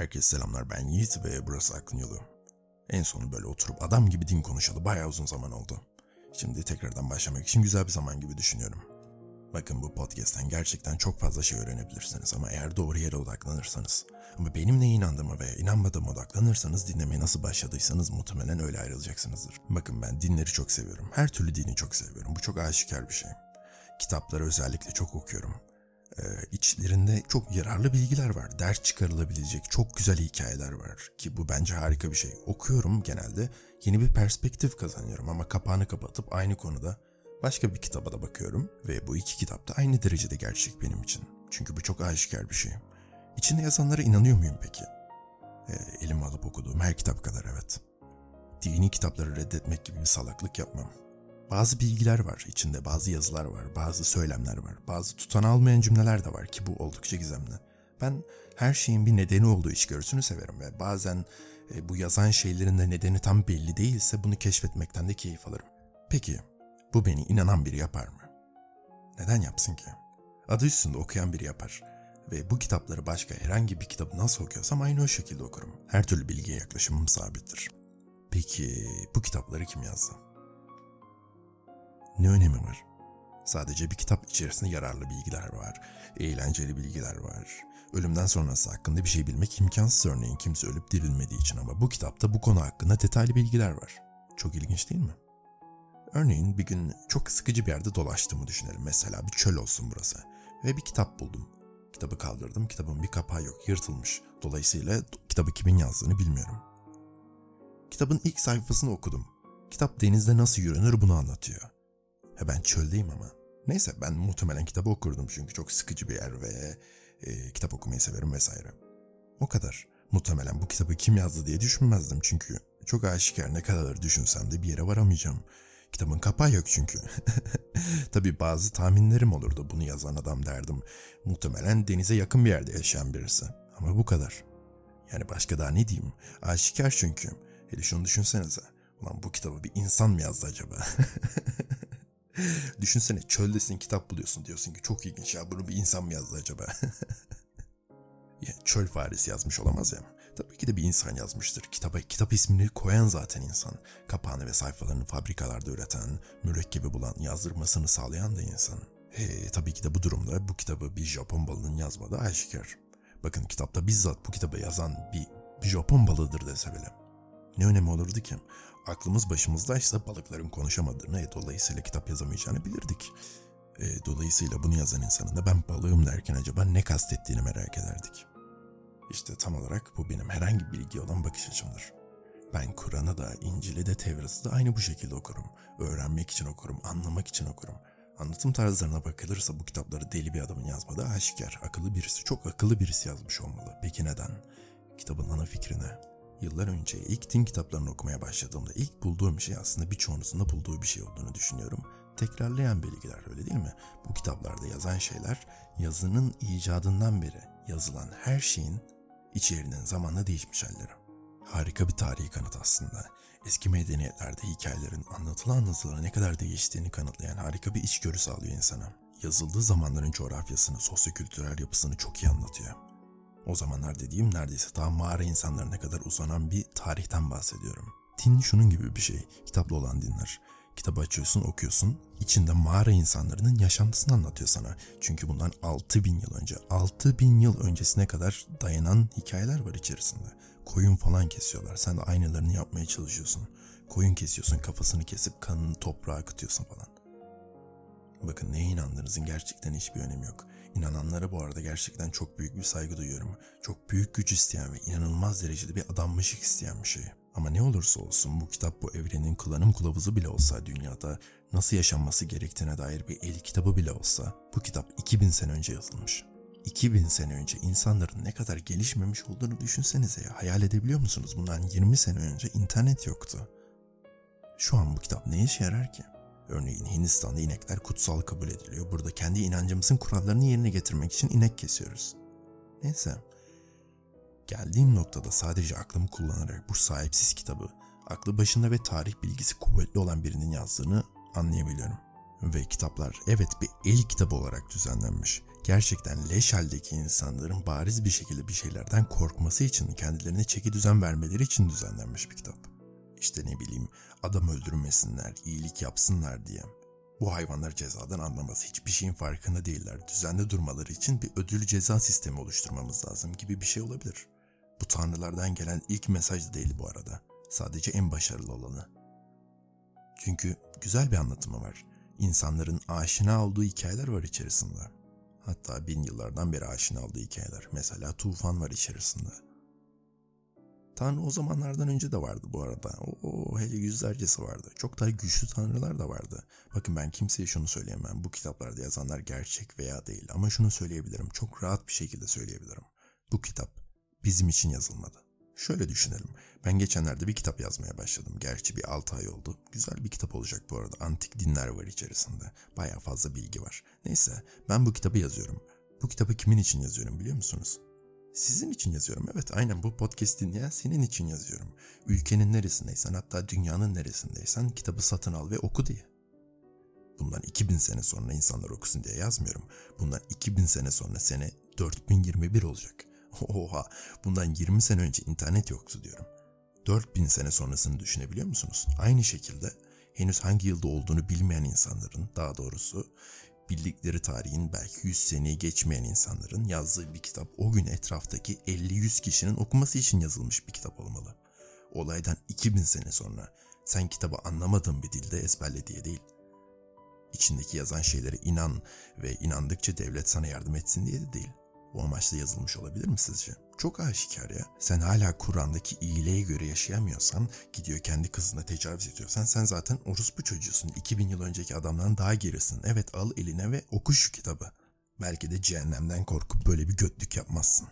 Herkese selamlar ben Yiğit ve burası Aklın Yolu. En son böyle oturup adam gibi din konuşalı bayağı uzun zaman oldu. Şimdi tekrardan başlamak için güzel bir zaman gibi düşünüyorum. Bakın bu podcast'ten gerçekten çok fazla şey öğrenebilirsiniz ama eğer doğru yere odaklanırsanız ama benim neye inandığıma veya inanmadığıma odaklanırsanız dinlemeye nasıl başladıysanız muhtemelen öyle ayrılacaksınızdır. Bakın ben dinleri çok seviyorum. Her türlü dini çok seviyorum. Bu çok aşikar bir şey. Kitapları özellikle çok okuyorum e, içlerinde çok yararlı bilgiler var. Ders çıkarılabilecek çok güzel hikayeler var ki bu bence harika bir şey. Okuyorum genelde yeni bir perspektif kazanıyorum ama kapağını kapatıp aynı konuda başka bir kitaba da bakıyorum ve bu iki kitap da aynı derecede gerçek benim için. Çünkü bu çok aşikar bir şey. İçinde yazanlara inanıyor muyum peki? E, elime alıp okuduğum her kitap kadar evet. Dini kitapları reddetmek gibi bir salaklık yapmam. Bazı bilgiler var içinde, bazı yazılar var, bazı söylemler var, bazı tutan almayan cümleler de var ki bu oldukça gizemli. Ben her şeyin bir nedeni olduğu içgörüsünü severim ve bazen e, bu yazan şeylerin de nedeni tam belli değilse bunu keşfetmekten de keyif alırım. Peki bu beni inanan biri yapar mı? Neden yapsın ki? Adı üstünde okuyan biri yapar. Ve bu kitapları başka herhangi bir kitabı nasıl okuyorsam aynı o şekilde okurum. Her türlü bilgiye yaklaşımım sabittir. Peki bu kitapları kim yazdı? Ne önemi var? Sadece bir kitap içerisinde yararlı bilgiler var, eğlenceli bilgiler var. Ölümden sonrası hakkında bir şey bilmek imkansız örneğin kimse ölüp dirilmediği için ama bu kitapta bu konu hakkında detaylı bilgiler var. Çok ilginç değil mi? Örneğin bir gün çok sıkıcı bir yerde dolaştığımı düşünelim. Mesela bir çöl olsun burası. Ve bir kitap buldum. Kitabı kaldırdım. Kitabın bir kapağı yok. Yırtılmış. Dolayısıyla kitabı kimin yazdığını bilmiyorum. Kitabın ilk sayfasını okudum. Kitap denizde nasıl yürünür bunu anlatıyor. He ben çöldeyim ama. Neyse ben muhtemelen kitabı okurdum çünkü çok sıkıcı bir yer ve e, kitap okumayı severim vesaire. O kadar. Muhtemelen bu kitabı kim yazdı diye düşünmezdim çünkü çok aşikar ne kadar düşünsem de bir yere varamayacağım. Kitabın kapağı yok çünkü. Tabii bazı tahminlerim olurdu bunu yazan adam derdim. Muhtemelen denize yakın bir yerde yaşayan birisi. Ama bu kadar. Yani başka daha ne diyeyim? Aşikar çünkü. Hele şunu düşünsenize. Ulan bu kitabı bir insan mı yazdı acaba? Düşünsene çöldesin kitap buluyorsun diyorsun ki çok ilginç ya bunu bir insan mı yazdı acaba? ya, çöl faresi yazmış olamaz ya. Tabii ki de bir insan yazmıştır. Kitaba kitap ismini koyan zaten insan. Kapağını ve sayfalarını fabrikalarda üreten, mürekkebi bulan, yazdırmasını sağlayan da insan. He, tabii ki de bu durumda bu kitabı bir Japon balının yazmadığı aşikar. Bakın kitapta bizzat bu kitabı yazan bir Japon balığıdır dese bile. Ne önemi olurdu ki? Aklımız başımızdaysa balıkların konuşamadığını, e, dolayısıyla kitap yazamayacağını bilirdik. E, dolayısıyla bunu yazan insanın da ben balığım derken acaba ne kastettiğini merak ederdik. İşte tam olarak bu benim herhangi bir bilgi olan bakış açımdır. Ben Kur'an'ı da, İncil'i de, Tevrat'ı da aynı bu şekilde okurum. Öğrenmek için okurum, anlamak için okurum. Anlatım tarzlarına bakılırsa bu kitapları deli bir adamın yazmadığı aşikar. Akıllı birisi, çok akıllı birisi yazmış olmalı. Peki neden? Kitabın ana fikrine, Yıllar önce ilk din kitaplarını okumaya başladığımda ilk bulduğum şey aslında birçoğunuzun da bulduğu bir şey olduğunu düşünüyorum. Tekrarlayan bilgiler öyle değil mi? Bu kitaplarda yazan şeyler yazının icadından beri yazılan her şeyin içeriğinin zamanla değişmiş halleri. Harika bir tarihi kanıt aslında. Eski medeniyetlerde hikayelerin anlatılan anlatılara ne kadar değiştiğini kanıtlayan harika bir içgörü sağlıyor insana. Yazıldığı zamanların coğrafyasını, sosyokültürel yapısını çok iyi anlatıyor. O zamanlar dediğim neredeyse daha mağara insanlarına kadar uzanan bir tarihten bahsediyorum. Din şunun gibi bir şey, kitaplı olan dinler. Kitabı açıyorsun, okuyorsun. İçinde mağara insanlarının yaşantısını anlatıyor sana. Çünkü bundan 6000 yıl önce, 6000 yıl öncesine kadar dayanan hikayeler var içerisinde. Koyun falan kesiyorlar. Sen de aynılarını yapmaya çalışıyorsun. Koyun kesiyorsun, kafasını kesip kanını toprağa akıtıyorsun falan. Bakın neye inandığınızın gerçekten hiçbir önemi yok. İnananlara bu arada gerçekten çok büyük bir saygı duyuyorum. Çok büyük güç isteyen ve inanılmaz derecede bir adanmışlık isteyen bir şey. Ama ne olursa olsun bu kitap bu evrenin kullanım kılavuzu bile olsa dünyada nasıl yaşanması gerektiğine dair bir el kitabı bile olsa bu kitap 2000 sene önce yazılmış. 2000 sene önce insanların ne kadar gelişmemiş olduğunu düşünsenize ya. Hayal edebiliyor musunuz? Bundan 20 sene önce internet yoktu. Şu an bu kitap ne işe yarar ki? Örneğin Hindistan'da inekler kutsal kabul ediliyor. Burada kendi inancımızın kurallarını yerine getirmek için inek kesiyoruz. Neyse. Geldiğim noktada sadece aklımı kullanarak bu sahipsiz kitabı aklı başında ve tarih bilgisi kuvvetli olan birinin yazdığını anlayabiliyorum. Ve kitaplar evet bir el kitabı olarak düzenlenmiş. Gerçekten leş haldeki insanların bariz bir şekilde bir şeylerden korkması için, kendilerine çeki düzen vermeleri için düzenlenmiş bir kitap. İşte ne bileyim adam öldürmesinler, iyilik yapsınlar diye. Bu hayvanlar cezadan anlamaz. Hiçbir şeyin farkında değiller. Düzenli durmaları için bir ödül ceza sistemi oluşturmamız lazım gibi bir şey olabilir. Bu tanrılardan gelen ilk mesaj da değil bu arada. Sadece en başarılı olanı. Çünkü güzel bir anlatımı var. İnsanların aşina olduğu hikayeler var içerisinde. Hatta bin yıllardan beri aşina olduğu hikayeler. Mesela tufan var içerisinde. Tanrı o zamanlardan önce de vardı bu arada. O, hele yüzlercesi vardı. Çok daha güçlü tanrılar da vardı. Bakın ben kimseye şunu söyleyemem. Bu kitaplarda yazanlar gerçek veya değil. Ama şunu söyleyebilirim. Çok rahat bir şekilde söyleyebilirim. Bu kitap bizim için yazılmadı. Şöyle düşünelim. Ben geçenlerde bir kitap yazmaya başladım. Gerçi bir 6 ay oldu. Güzel bir kitap olacak bu arada. Antik dinler var içerisinde. Baya fazla bilgi var. Neyse ben bu kitabı yazıyorum. Bu kitabı kimin için yazıyorum biliyor musunuz? Sizin için yazıyorum. Evet aynen bu podcast dinleyen senin için yazıyorum. Ülkenin neresindeysen hatta dünyanın neresindeysen kitabı satın al ve oku diye. Bundan 2000 sene sonra insanlar okusun diye yazmıyorum. Bundan 2000 sene sonra sene 4021 olacak. Oha bundan 20 sene önce internet yoktu diyorum. 4000 sene sonrasını düşünebiliyor musunuz? Aynı şekilde henüz hangi yılda olduğunu bilmeyen insanların daha doğrusu bildikleri tarihin belki 100 seneyi geçmeyen insanların yazdığı bir kitap o gün etraftaki 50-100 kişinin okuması için yazılmış bir kitap olmalı. Olaydan 2000 sene sonra sen kitabı anlamadığın bir dilde ezberle diye değil. İçindeki yazan şeylere inan ve inandıkça devlet sana yardım etsin diye de değil. Bu amaçla yazılmış olabilir mi sizce? Çok aşikar ya. Sen hala Kur'an'daki iyiliğe göre yaşayamıyorsan, gidiyor kendi kızına tecavüz ediyorsan sen zaten orospu çocuğusun. 2000 yıl önceki adamdan daha gerisin. Evet al eline ve oku şu kitabı. Belki de cehennemden korkup böyle bir götlük yapmazsın.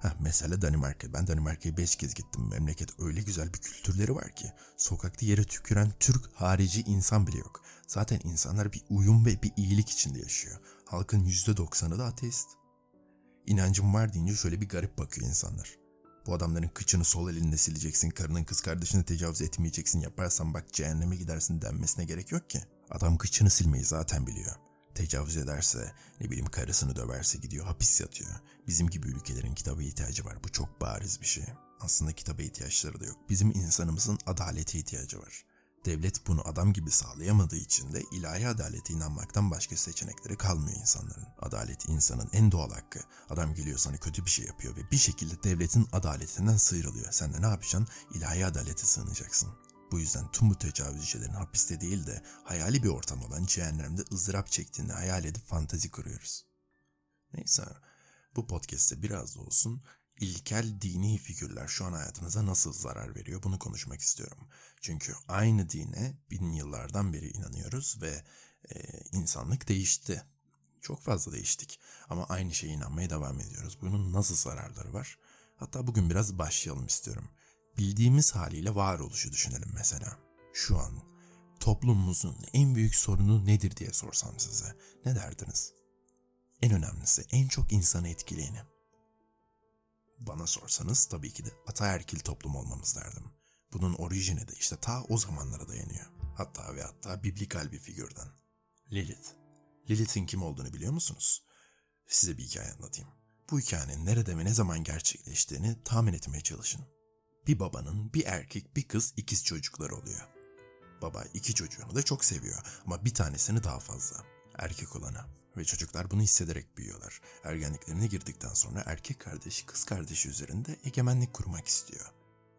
Heh, mesela Danimarka. Ben Danimarka'ya 5 kez gittim. Memleket öyle güzel bir kültürleri var ki. Sokakta yere tüküren Türk harici insan bile yok. Zaten insanlar bir uyum ve bir iyilik içinde yaşıyor. Halkın %90'ı da ateist. İnancım var deyince şöyle bir garip bakıyor insanlar. Bu adamların kıçını sol elinle sileceksin, karının kız kardeşine tecavüz etmeyeceksin, yaparsan bak cehenneme gidersin denmesine gerek yok ki. Adam kıçını silmeyi zaten biliyor. Tecavüz ederse, ne bileyim karısını döverse gidiyor hapis yatıyor. Bizim gibi ülkelerin kitaba ihtiyacı var. Bu çok bariz bir şey. Aslında kitaba ihtiyaçları da yok. Bizim insanımızın adalete ihtiyacı var. Devlet bunu adam gibi sağlayamadığı için de ilahi adalete inanmaktan başka seçenekleri kalmıyor insanların. Adalet insanın en doğal hakkı. Adam geliyor sana kötü bir şey yapıyor ve bir şekilde devletin adaletinden sıyrılıyor. Sen de ne yapacaksın? İlahi adalete sığınacaksın. Bu yüzden tüm bu tecavüzcülerin hapiste değil de hayali bir ortam olan cehennemde ızdırap çektiğini hayal edip fantazi kuruyoruz. Neyse bu podcast'te biraz da olsun ilkel dini figürler şu an hayatınıza nasıl zarar veriyor bunu konuşmak istiyorum. Çünkü aynı dine bin yıllardan beri inanıyoruz ve e, insanlık değişti. Çok fazla değiştik ama aynı şeye inanmaya devam ediyoruz. Bunun nasıl zararları var? Hatta bugün biraz başlayalım istiyorum. Bildiğimiz haliyle varoluşu düşünelim mesela. Şu an toplumumuzun en büyük sorunu nedir diye sorsam size ne derdiniz? En önemlisi, en çok insanı etkileyeni. Bana sorsanız tabii ki de ataerkil toplum olmamız derdim. Bunun orijini de işte ta o zamanlara dayanıyor. Hatta ve hatta biblikal bir figürden. Lilith. Lilith'in kim olduğunu biliyor musunuz? Size bir hikaye anlatayım. Bu hikayenin nerede ve ne zaman gerçekleştiğini tahmin etmeye çalışın. Bir babanın bir erkek bir kız ikiz çocukları oluyor. Baba iki çocuğunu da çok seviyor ama bir tanesini daha fazla. Erkek olanı. Ve çocuklar bunu hissederek büyüyorlar. Ergenliklerine girdikten sonra erkek kardeş kız kardeşi üzerinde egemenlik kurmak istiyor.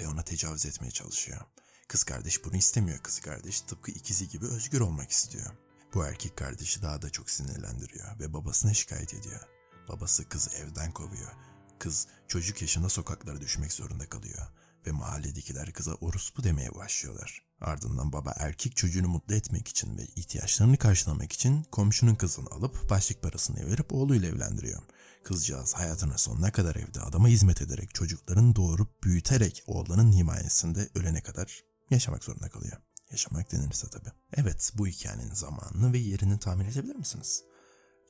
Ve ona tecavüz etmeye çalışıyor. Kız kardeş bunu istemiyor. Kız kardeş tıpkı ikizi gibi özgür olmak istiyor. Bu erkek kardeşi daha da çok sinirlendiriyor ve babasına şikayet ediyor. Babası kızı evden kovuyor. Kız çocuk yaşında sokaklara düşmek zorunda kalıyor ve mahalledekiler kıza orospu demeye başlıyorlar. Ardından baba erkek çocuğunu mutlu etmek için ve ihtiyaçlarını karşılamak için komşunun kızını alıp başlık parasını verip oğluyla evlendiriyor. Kızcağız hayatına sonuna kadar evde adama hizmet ederek çocukların doğurup büyüterek oğlanın himayesinde ölene kadar yaşamak zorunda kalıyor. Yaşamak denirse tabii. Evet bu hikayenin zamanını ve yerini tahmin edebilir misiniz?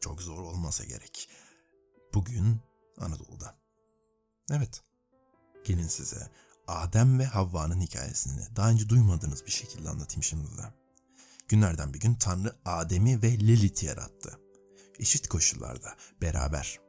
Çok zor olmasa gerek. Bugün Anadolu'da. Evet. Gelin size Adem ve Havva'nın hikayesini daha önce duymadığınız bir şekilde anlatayım şimdi de. Günlerden bir gün Tanrı Adem'i ve Lilith'i yarattı. Eşit koşullarda, beraber.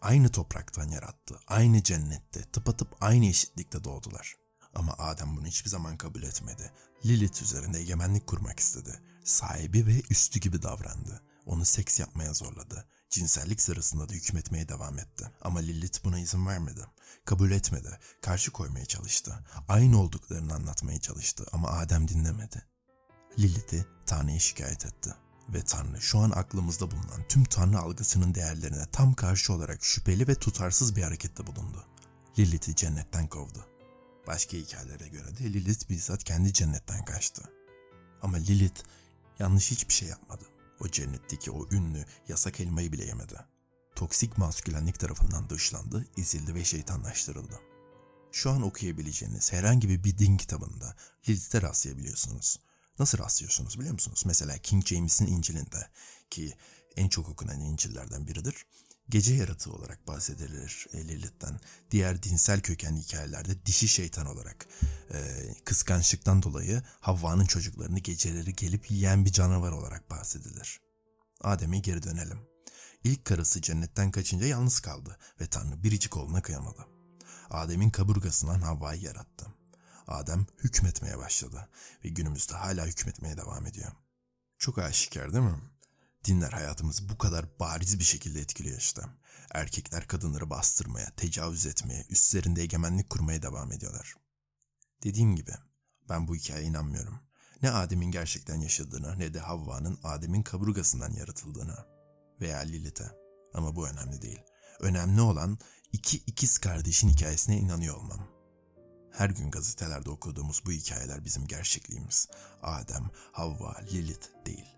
Aynı topraktan yarattı, aynı cennette, tıpatıp aynı eşitlikte doğdular. Ama Adem bunu hiçbir zaman kabul etmedi. Lilith üzerinde egemenlik kurmak istedi. Sahibi ve üstü gibi davrandı. Onu seks yapmaya zorladı. Cinsellik sırasında da hükmetmeye devam etti. Ama Lilith buna izin vermedi. Kabul etmedi. Karşı koymaya çalıştı. Aynı olduklarını anlatmaya çalıştı ama Adem dinlemedi. Lilith'i Tanrı'ya şikayet etti. Ve Tanrı şu an aklımızda bulunan tüm Tanrı algısının değerlerine tam karşı olarak şüpheli ve tutarsız bir harekette bulundu. Lilith'i cennetten kovdu. Başka hikayelere göre de Lilith bizzat kendi cennetten kaçtı. Ama Lilith yanlış hiçbir şey yapmadı. O cennetteki o ünlü yasak elmayı bile yemedi. Toksik maskülenlik tarafından dışlandı, ezildi ve şeytanlaştırıldı. Şu an okuyabileceğiniz herhangi bir din kitabında Lilith'e rastlayabiliyorsunuz. Nasıl rastlıyorsunuz biliyor musunuz? Mesela King James'in İncil'inde ki en çok okunan İncil'lerden biridir. Gece yaratığı olarak bahsedilir Lilith'ten. Diğer dinsel kökenli hikayelerde dişi şeytan olarak e, kıskançlıktan dolayı Havva'nın çocuklarını geceleri gelip yiyen bir canavar olarak bahsedilir. Adem'e geri dönelim. İlk karısı cennetten kaçınca yalnız kaldı ve Tanrı biricik oğluna kıyamadı. Adem'in kaburgasından Havva'yı yarattı. Adem hükmetmeye başladı ve günümüzde hala hükmetmeye devam ediyor. Çok aşikar değil mi? Dinler hayatımızı bu kadar bariz bir şekilde etkiliyor işte. Erkekler kadınları bastırmaya, tecavüz etmeye, üstlerinde egemenlik kurmaya devam ediyorlar. Dediğim gibi ben bu hikayeye inanmıyorum. Ne Adem'in gerçekten yaşadığına ne de Havva'nın Adem'in kaburgasından yaratıldığına veya Lilith'e. Ama bu önemli değil. Önemli olan iki ikiz kardeşin hikayesine inanıyor olmam. Her gün gazetelerde okuduğumuz bu hikayeler bizim gerçekliğimiz. Adem, Havva, Lilith değil.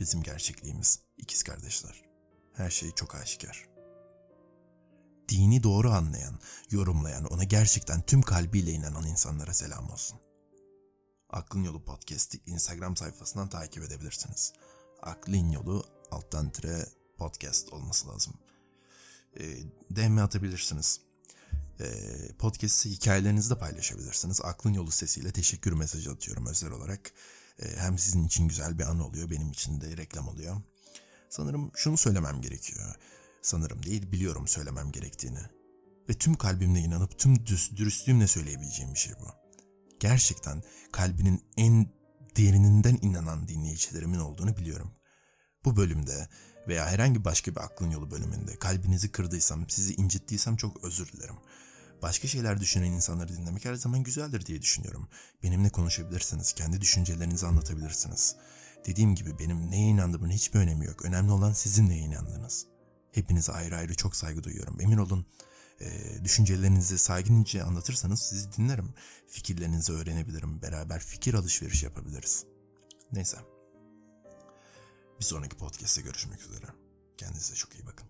Bizim gerçekliğimiz ikiz kardeşler. Her şey çok aşikar. Dini doğru anlayan, yorumlayan, ona gerçekten tüm kalbiyle inanan insanlara selam olsun. Aklın Yolu Podcast'i Instagram sayfasından takip edebilirsiniz. Aklın Yolu alttan tire podcast olması lazım. E, DM atabilirsiniz. E, podcast'i hikayelerinizi de paylaşabilirsiniz. Aklın Yolu sesiyle teşekkür mesajı atıyorum özel olarak. E, hem sizin için güzel bir an oluyor, benim için de reklam oluyor. Sanırım şunu söylemem gerekiyor. Sanırım değil, biliyorum söylemem gerektiğini. Ve tüm kalbimle inanıp tüm dürüstlüğümle söyleyebileceğim bir şey bu. Gerçekten kalbinin en derininden inanan dinleyicilerimin olduğunu biliyorum. Bu bölümde veya herhangi başka bir aklın yolu bölümünde kalbinizi kırdıysam, sizi incittiysem çok özür dilerim. Başka şeyler düşünen insanları dinlemek her zaman güzeldir diye düşünüyorum. Benimle konuşabilirsiniz, kendi düşüncelerinizi anlatabilirsiniz. Dediğim gibi benim neye inandığımın hiçbir önemi yok. Önemli olan sizin neye inandığınız. Hepinize ayrı ayrı çok saygı duyuyorum. Emin olun e, düşüncelerinizi saygınca anlatırsanız sizi dinlerim. Fikirlerinizi öğrenebilirim. Beraber fikir alışverişi yapabiliriz. Neyse. Bir sonraki podcast'te görüşmek üzere. Kendinize çok iyi bakın.